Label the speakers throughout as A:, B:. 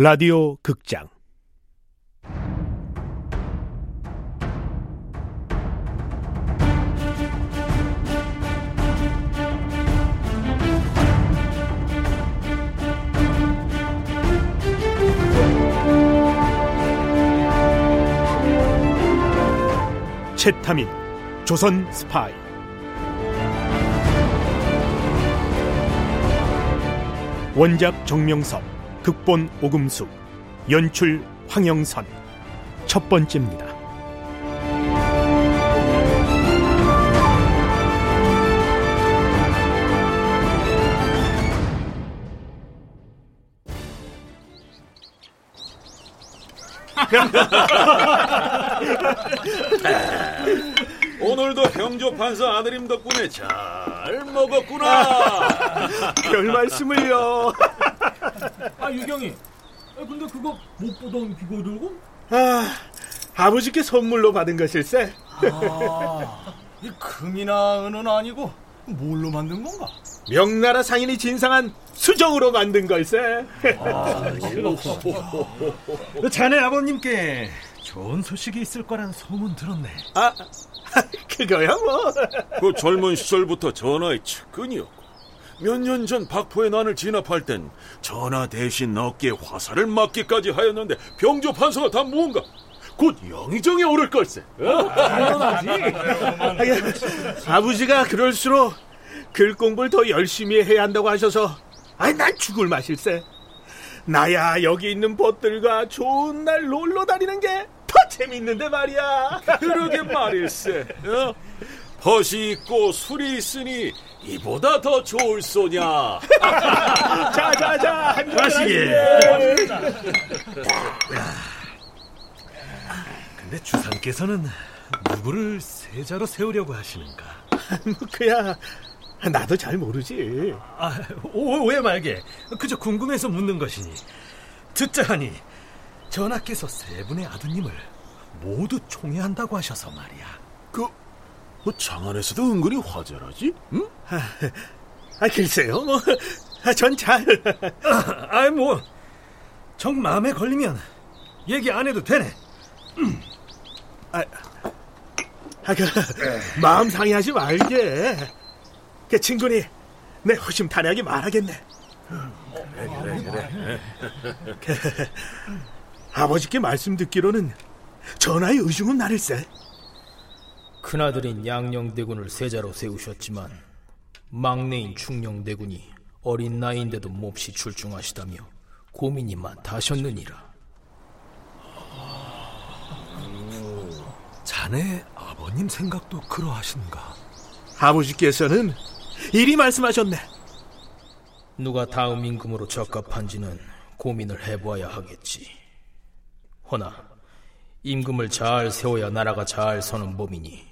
A: 라디오 극장. 채타민 조선 스파이. 원작 정명섭 극본 오금수 연출 황영선 첫 번째입니다.
B: 오늘도 형조 판사 아들님 덕분에 잘 먹었구나.
A: 별 말씀을요.
C: 아 유경이 아, 근데 그거 못 보던 귀고 들고?
A: 아, 아버지께 선물로 받은 것일세.
C: 아, 이 금이나 은은 아니고 뭘로 만든 건가?
A: 명나라 상인이 진상한 수정으로 만든 걸세.
D: 자네 아버님께 좋은 소식이 있을 거란 소문 들었네.
A: 아, 그거야 뭐.
B: 그 젊은 시절부터 전하의 측근이었고 몇 년 전 박포의 난을 진압할 땐 전하 대신 어깨에 화살을 맞기까지 하였는데 병조 판서가 다 무언가 곧 영의정에 오를 걸세.
C: 당연하지.
A: 아버지가 그럴수록 글 공부를 더 열심히 해야 한다고 하셔서 아이 난 죽을 맛일세. 나야 여기 있는 벗들과 좋은 날 놀러 다니는 게 더 재밌는데 말이야.
B: 그러게 말일세. 어? 벗이 있고 술이 있으니 이보다 더 좋을 소냐.
A: 자자자
D: 마시게.
A: 하시게.
D: 근데 주상께서는 누구를 세자로 세우려고 하시는가?
A: 뭐 그야 나도 잘 모르지.
D: 아, 오, 오해 말게. 그저 궁금해서 묻는 것이니. 듣자 하니 전하께서 세 분의 아드님을 모두 총애한다고 하셔서 말이야.
B: 그, 뭐 장안에서도 은근히 화제라지? 응?
A: 아 글쎄요 뭐전 잘.
D: 아이 뭐, 정 마음에 걸리면 얘기 안 해도 되네.
A: 아, 그, 마음 상해하지 말게. 그 친구니 내 허심탄회하게 말하겠네. 그, 아버지께 말씀 듣기로는 전하의 의중은 나를세.
E: 큰아들인 양녕대군을 세자로 세우셨지만 막내인 충녕대군이 어린 나이인데도 몹시 출중하시다며 고민이 많다하셨느니라.
D: 자네 아버님 생각도 그러하신가?
A: 아버지께서는 이리 말씀하셨네.
E: 누가 다음 임금으로 적합한지는 고민을 해보아야 하겠지. 허나 임금을 잘 세워야 나라가 잘 서는 법이니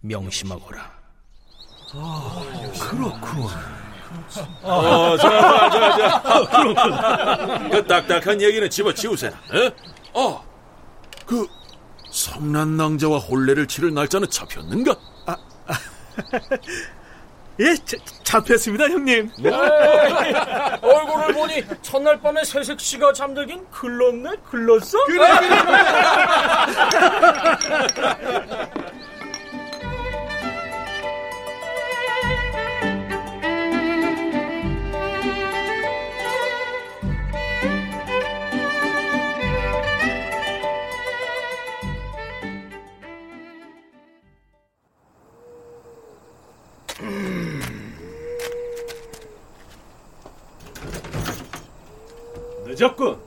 E: 명심하거라.
D: 그렇군.
B: 어, 자, 자, 자, 자. 그 딱딱한 얘기는 집어치우세요. 에? 어, 그 성난 낭자와 혼례를 치를 날짜는 잡혔는가?
A: 예, 자, 잡혔습니다, 형님.
C: 얼굴을 보니 첫날 밤에 새색 씨가 잠들긴 글렀네 글렀어?
D: 늦었군.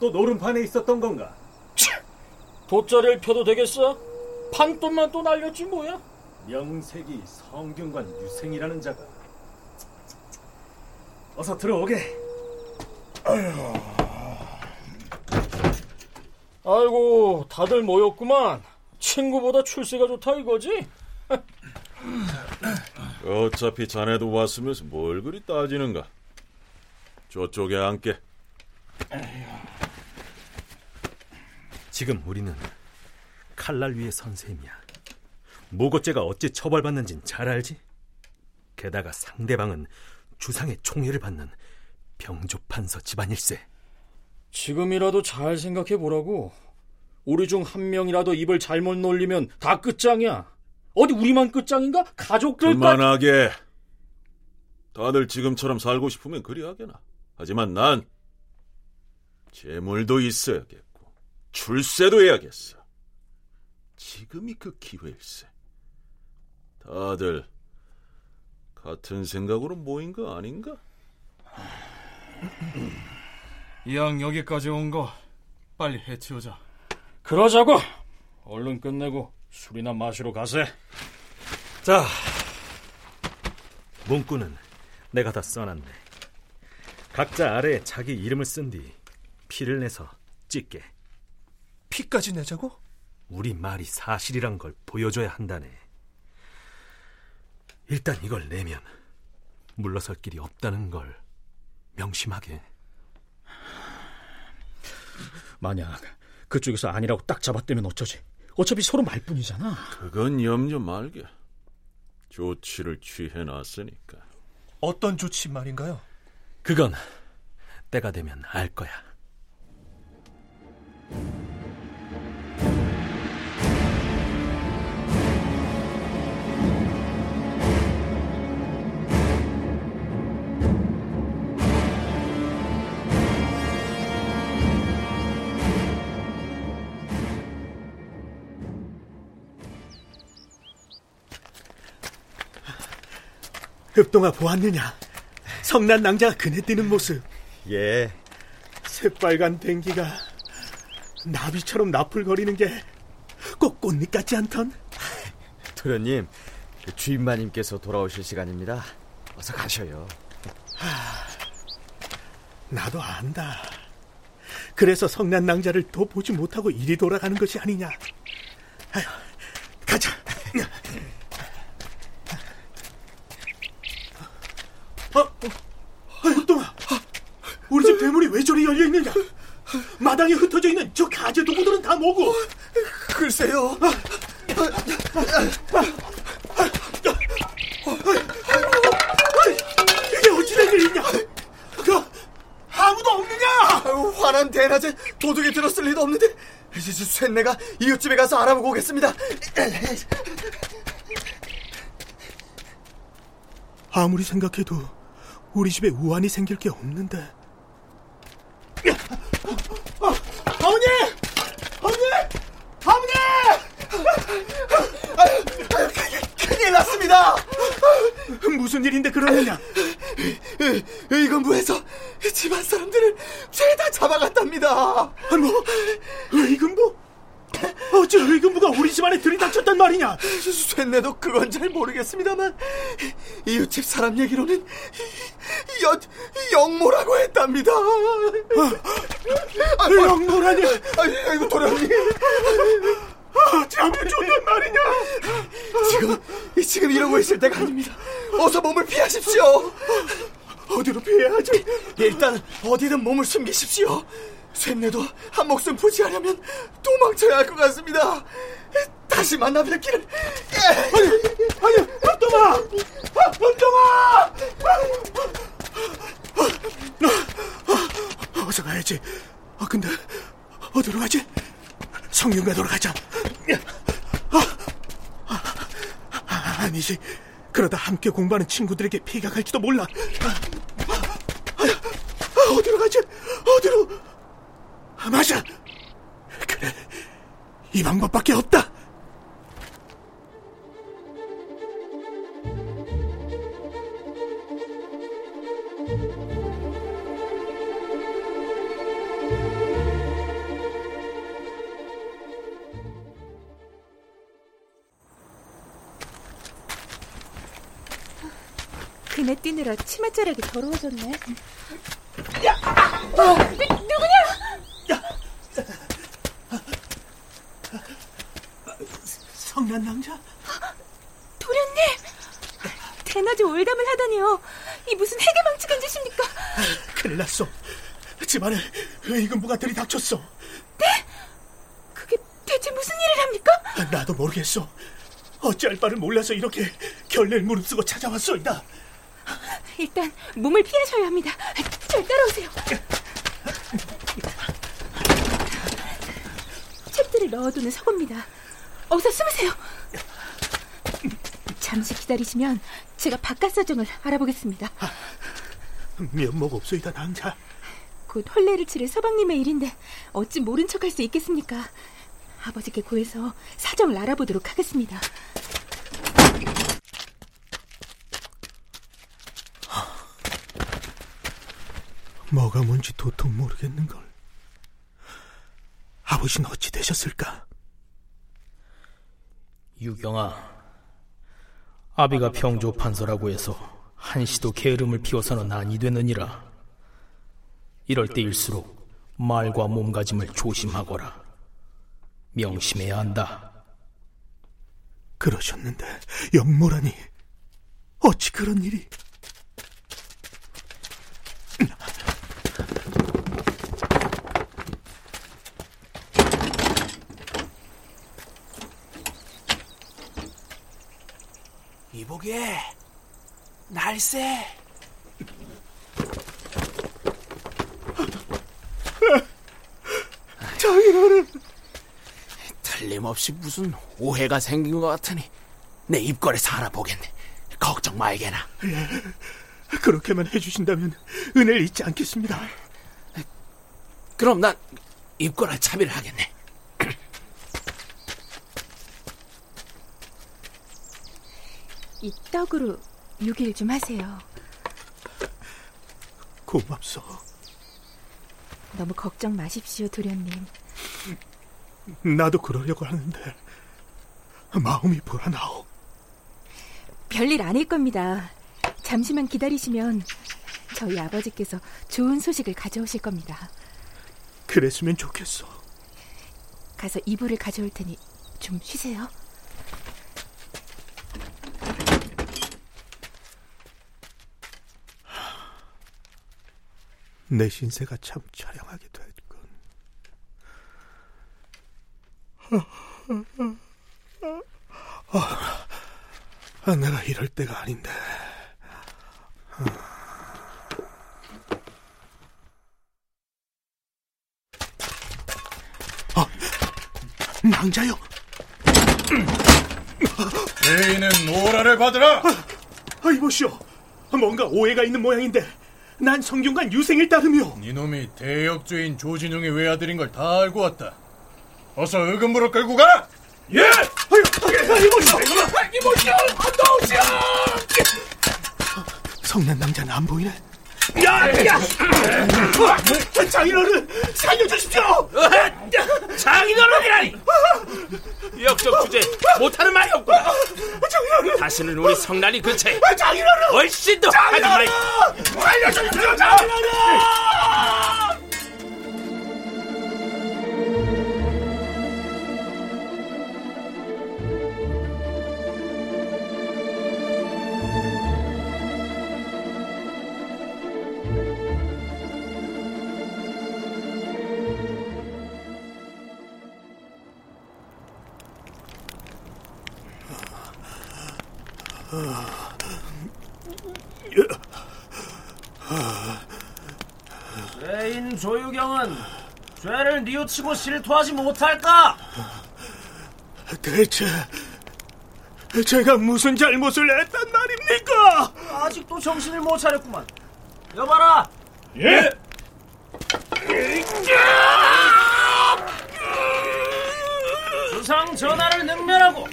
D: 또 노름판에 있었던 건가?
C: 돗자리를 펴도 되겠어? 판돈만 또 날렸지 뭐야?
D: 명색이 성균관 유생이라는 자가. 어서 들어오게.
C: 아이고 다들 모였구만 친구보다 출세가 좋다 이거지?
B: 어차피 자네도 왔으면서 뭘 그리 따지는가? 저쪽에 앉게.
D: 지금 우리는 칼날 위에 선 셈이야. 무고죄가 어찌 처벌받는진 잘 알지? 게다가 상대방은 주상의 총애를 받는 병조판서 집안일세.
C: 지금이라도 잘 생각해 보라고. 우리 중 한 명이라도 입을 잘못 놀리면 다 끝장이야. 어디 우리만 끝장인가? 가족들까지.
B: 그만하게. 다들 지금처럼 살고 싶으면 그리 하게나. 하지만 난 재물도 있어야겠고 출세도 해야겠어. 지금이 그 기회일세. 다들 같은 생각으로 모인 거 아닌가?
F: 이왕 여기까지 온 거 빨리 해치우자.
C: 그러자고. 얼른 끝내고 술이나 마시러 가세.
D: 자, 문구는 내가 다 써놨네. 각자 아래에 자기 이름을 쓴 뒤 피를 내서 찍게.
A: 피까지 내자고?
D: 우리 말이 사실이란 걸 보여줘야 한다네. 일단 이걸 내면 물러설 길이 없다는 걸 명심하게.
C: 만약 그쪽에서 아니라고 딱 잡았다면 어쩌지? 어차피 서로 말뿐이잖아.
B: 그건 염려 말게. 조치를 취해놨으니까.
A: 어떤 조치 말인가요?
D: 그건 때가 되면 알 거야.
A: 흡동아 보았느냐? 성난 낭자가 그네 뛰는 모습.
G: 예,
A: 새빨간 댕기가 나비처럼 나풀거리는 게 꼭 꽃잎 같지 않던?
G: 도련님, 그 주인마님께서 돌아오실 시간입니다. 어서 가셔요.
A: 나도 안다. 그래서 성난 낭자를 더 보지 못하고 이리 돌아가는 것이 아니냐. 아휴, 가자. 어, 어, 흑동아, 우리 집 대문이 왜 저리 열려 있느냐? 마당에 흩어져 있는 저 가재 도구들은 다 뭐고? 글쎄요. 이게 어찌된 일이냐? 그 아무도 없느냐?
G: 화난 대낮에 도둑이 들었을 리도 없는데 쇠내가 이웃집에 가서 알아보고 오겠습니다.
A: 아무리 생각해도 우리 집에 우환이 생길 게 없는데. 어, 어머니! 어머니! 어머니!
G: 큰일 났습니다.
A: 무슨 일인데 그러느냐?
G: 의금부에서 집안 사람들을 죄다 잡아갔답니다.
A: 아, 뭐? 의금부? 어째 의금부가 우리 집안에 들이닥쳤단 말이냐?
G: 쇠내도 그건 잘 모르겠습니다만 이웃집 사람 얘기로는 연 영모라고 했답니다. 아,
A: 영모라니?
G: 아이고 도련님.
A: 어찌 하면 좋단 말이냐?
G: 지금 지금 이러고 있을 때가 아닙니다. 어서 몸을 피하십시오.
A: 어디로 피해야 하지?
G: 일단 어디든 몸을 숨기십시오. 쇠내도 한 목숨 부지하려면 도망쳐야 할 것 같습니다. 다시 만나 뵙기를.
A: 아니, 흑동아! 흑동아! 어서 가야지. 아, 근데 어디로 가지? 성윤가도로 가자. 아, 아, 아니지. 그러다 함께 공부하는 친구들에게 피가 갈지도 몰라. 아, 어디로 가지? 어디로? 아, 맞아. 그래. 이 방법밖에 없다.
H: 그네 뛰느라 치맛자락이 더러워졌네.
A: 성난 낭자?
H: 도련님! 대낮에 올담을 하다니요. 이 무슨 해계망측한 짓입니까?
A: 큰일 났어. 집안에 의금부가 들이 닥쳤어.
H: 그게 대체 무슨 일을 합니까?
A: 아, 나도 모르겠어. 어찌할 바를 몰라서 이렇게 결례를 무릅쓰고 찾아왔소이다.
H: 일단 몸을 피하셔야 합니다. 절 따라오세요. 카드를 넣어두는 서고입니다. 어서 숨으세요. 잠시 기다리시면 제가 바깥 사정을 알아보겠습니다.
A: 면목 없소이다 낭자.
H: 곧 혼례를 치를 서방님의 일인데 어찌 모른 척할 수 있겠습니까? 아버지께 구해서 사정을 알아보도록 하겠습니다.
A: 뭐가 뭔지 도통 모르겠는걸. 아버지는 어찌 되셨을까?
E: 유경아, 아비가 평조 판서라고 해서 한시도 게으름을 피워서는 아니 되느니라. 이럴 때일수록 말과 몸가짐을 조심하거라. 명심해야 한다.
A: 그러셨는데 영모라니 어찌 그런 일이?
I: 이보게 날쌔
A: 장인어른!
I: 틀림없이 무슨 오해가 생긴 것 같으니 내 입걸에서 알아보겠네. 걱정 말게나.
A: 그렇게만 해주신다면 은혜를 잊지 않겠습니다.
I: 그럼 난 입걸할 차비를 하겠네
H: 이 떡으로 6일 좀 하세요.
A: 고맙소.
H: 너무 걱정 마십시오, 도련님.
A: 나도 그러려고 하는데 마음이 불안하오.
H: 별일 아닐 겁니다. 잠시만 기다리시면 저희 아버지께서 좋은 소식을 가져오실 겁니다.
A: 그랬으면 좋겠어.
H: 가서 이불을 가져올 테니 좀 쉬세요.
A: 내 신세가 참 처량하게 됐군. 아, 내가 이럴 때가 아닌데. 아, 낭자요.
F: 죄인은 오라를 받으라.
A: 아, 이보시오. 뭔가 오해가 있는 모양인데 난 성균관 유생을 따르며
F: 이놈이 대역죄인 조진웅의 외아들인 걸 다 알고 왔다. 어서 의금부로 끌고 가라.
A: 예! 아유, 이보시오! 이보시오! 안동시오! 성난 남자는 안 보이네. 야! 야! 어, 장인어른! 살려주십시오!
J: 장인어른이라니! 역적 주제 못하는 말이 없구나.
A: 장인어른!
J: 다시는 우리 성난이 근처에
A: 장인어른!
J: 훨씬 더 하지 말.
A: 살려주십시오! 장인어른!
E: 죄인 조유경은 죄를 뉘우치고 실토하지 못할까?
A: 대체 제가 무슨 잘못을 했단 말입니까?
E: 아직도 정신을 못 차렸구만. 여봐라.
F: 예.
E: 주상 전하를 능멸하고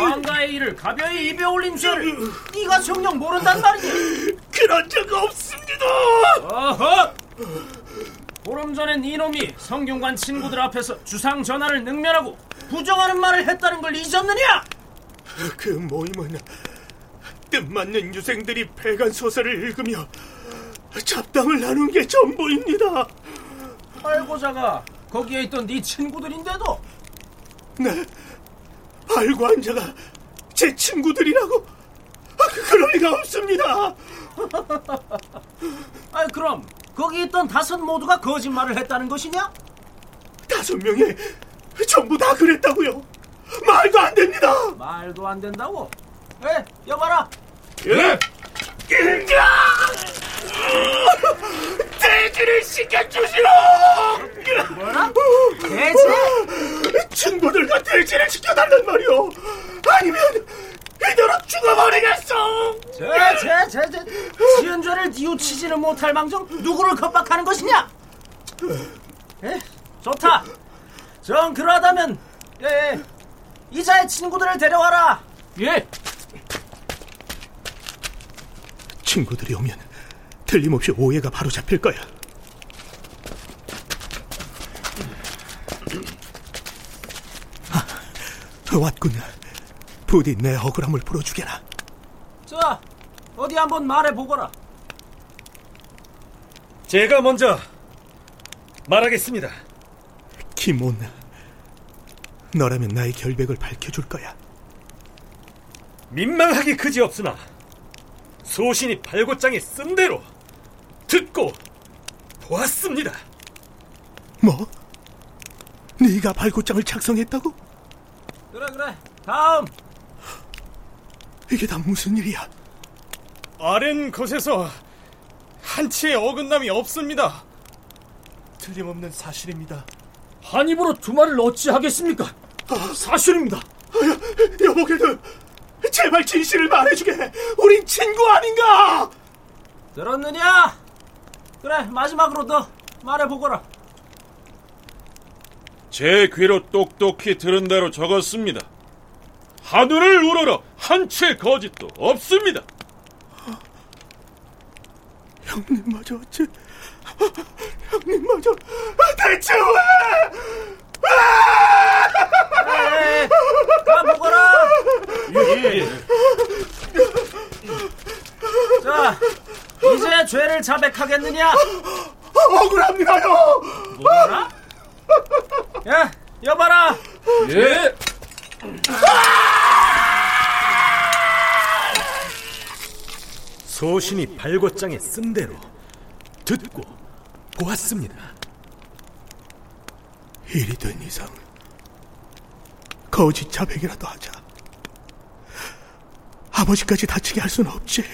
E: 왕가의 일을 가벼이 입에 올린 죄를 네가 정녕 모른단 말이냐?
A: 그런 적 없습니다.
E: 어허! 보름 전엔 이놈이 성균관 친구들 앞에서 주상 전하를 능멸하고 부정하는 말을 했다는 걸 잊었느냐?
A: 그 모임은 뜻맞는 유생들이 배간 소설을 읽으며 잡담을 나눈 게 전부입니다.
E: 알고자가 거기에 있던 네 친구들인데도
A: 네, 알고 한 자가 제 친구들이라고? 아, 그럴 리가 없습니다.
E: 아 그럼 거기 있던 다섯 모두가 거짓말을 했다는 것이냐?
A: 다섯 명이 전부 다 그랬다고요. 말도 안 됩니다.
E: 말도 안 된다고? 에 여봐라
A: 예. 돼지를 시켜주시오!
E: 뭐라? 돼지?
A: 친구들과 돼지를 시켜달란 말이오! 아니면 이대로 죽어버리겠어!
E: 저, 저, 저, 저, 지은 죄를 뉘우치지는 못할 망정 누구를 겁박하는 것이냐? 에? 좋다. 정 그러하다면 예, 예. 이자의 친구들을 데려와라.
C: 예.
A: 친구들이 오면 틀림없이 오해가 바로 잡힐 거야. 아, 왔군. 부디 내 억울함을 풀어주게라.
E: 자, 어디 한번 말해보거라.
D: 제가 먼저 말하겠습니다.
A: 김온, 너라면 나의 결백을 밝혀줄 거야.
D: 민망하기 그지없으나 소신이 발고장에 쓴 대로 듣고 보았습니다.
A: 뭐? 네가 발고장을 작성했다고?
E: 그래, 그래. 다음.
A: 이게 다 무슨 일이야?
D: 아랜 것에서 한치의 어긋남이 없습니다. 틀림없는 사실입니다.
C: 한 입으로 두 말을 어찌 하겠습니까? 사실입니다.
A: 여보게도 제발 진실을 말해주게. 우린 친구 아닌가?
E: 들었느냐? 그래, 마지막으로 너 말해보거라.
B: 제 귀로 똑똑히 들은 대로 적었습니다. 하늘을 우러러 한치의 거짓도 없습니다.
A: 형님마저 어째 형님마저 대체 왜?
E: 그래, 가보거라.
C: 예.
E: 자, 이제 죄를 자백하겠느냐?
A: 억울합니다요.
E: 뭐라? 야, 여봐라.
C: 예.
D: 소신이 발고장에 쓴 대로 듣고 보았습니다.
A: 일이 된 이상 거짓 자백이라도 하자. 아버지까지 다치게 할 수는 없지.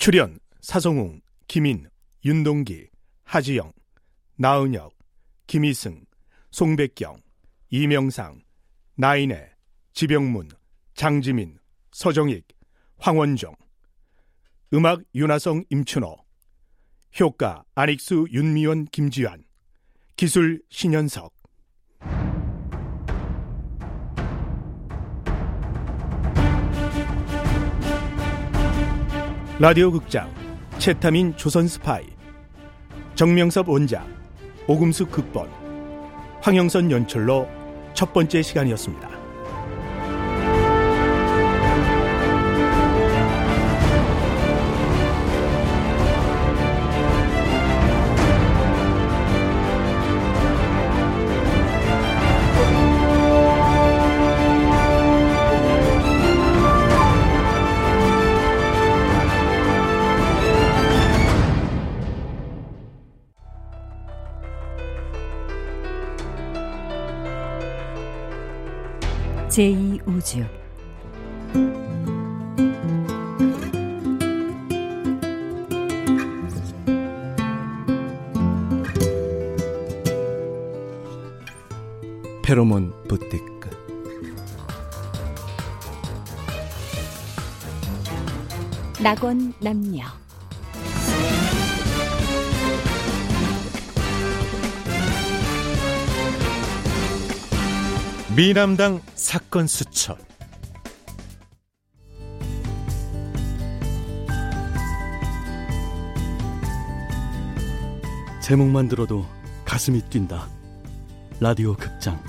A: 출연 사성웅, 김인, 윤동기, 하지영, 나은혁, 김희승, 송백경, 이명상, 나인애, 지병문, 장지민, 서정익, 황원정 음악 윤하성 임춘호. 효과 안익수 윤미원 김지환. 기술 신현석 라디오 극장 채타민 조선 스파이 정명섭 원작 오금숙 극본 황영선 연출로 첫 번째 시간이었습니다.
K: 제2우주
A: 페로몬 부티크.
K: 낙원 남녀.
A: 미남당 사건 수첩
L: 제목만 들어도 가슴이 뛴다. 라디오 극장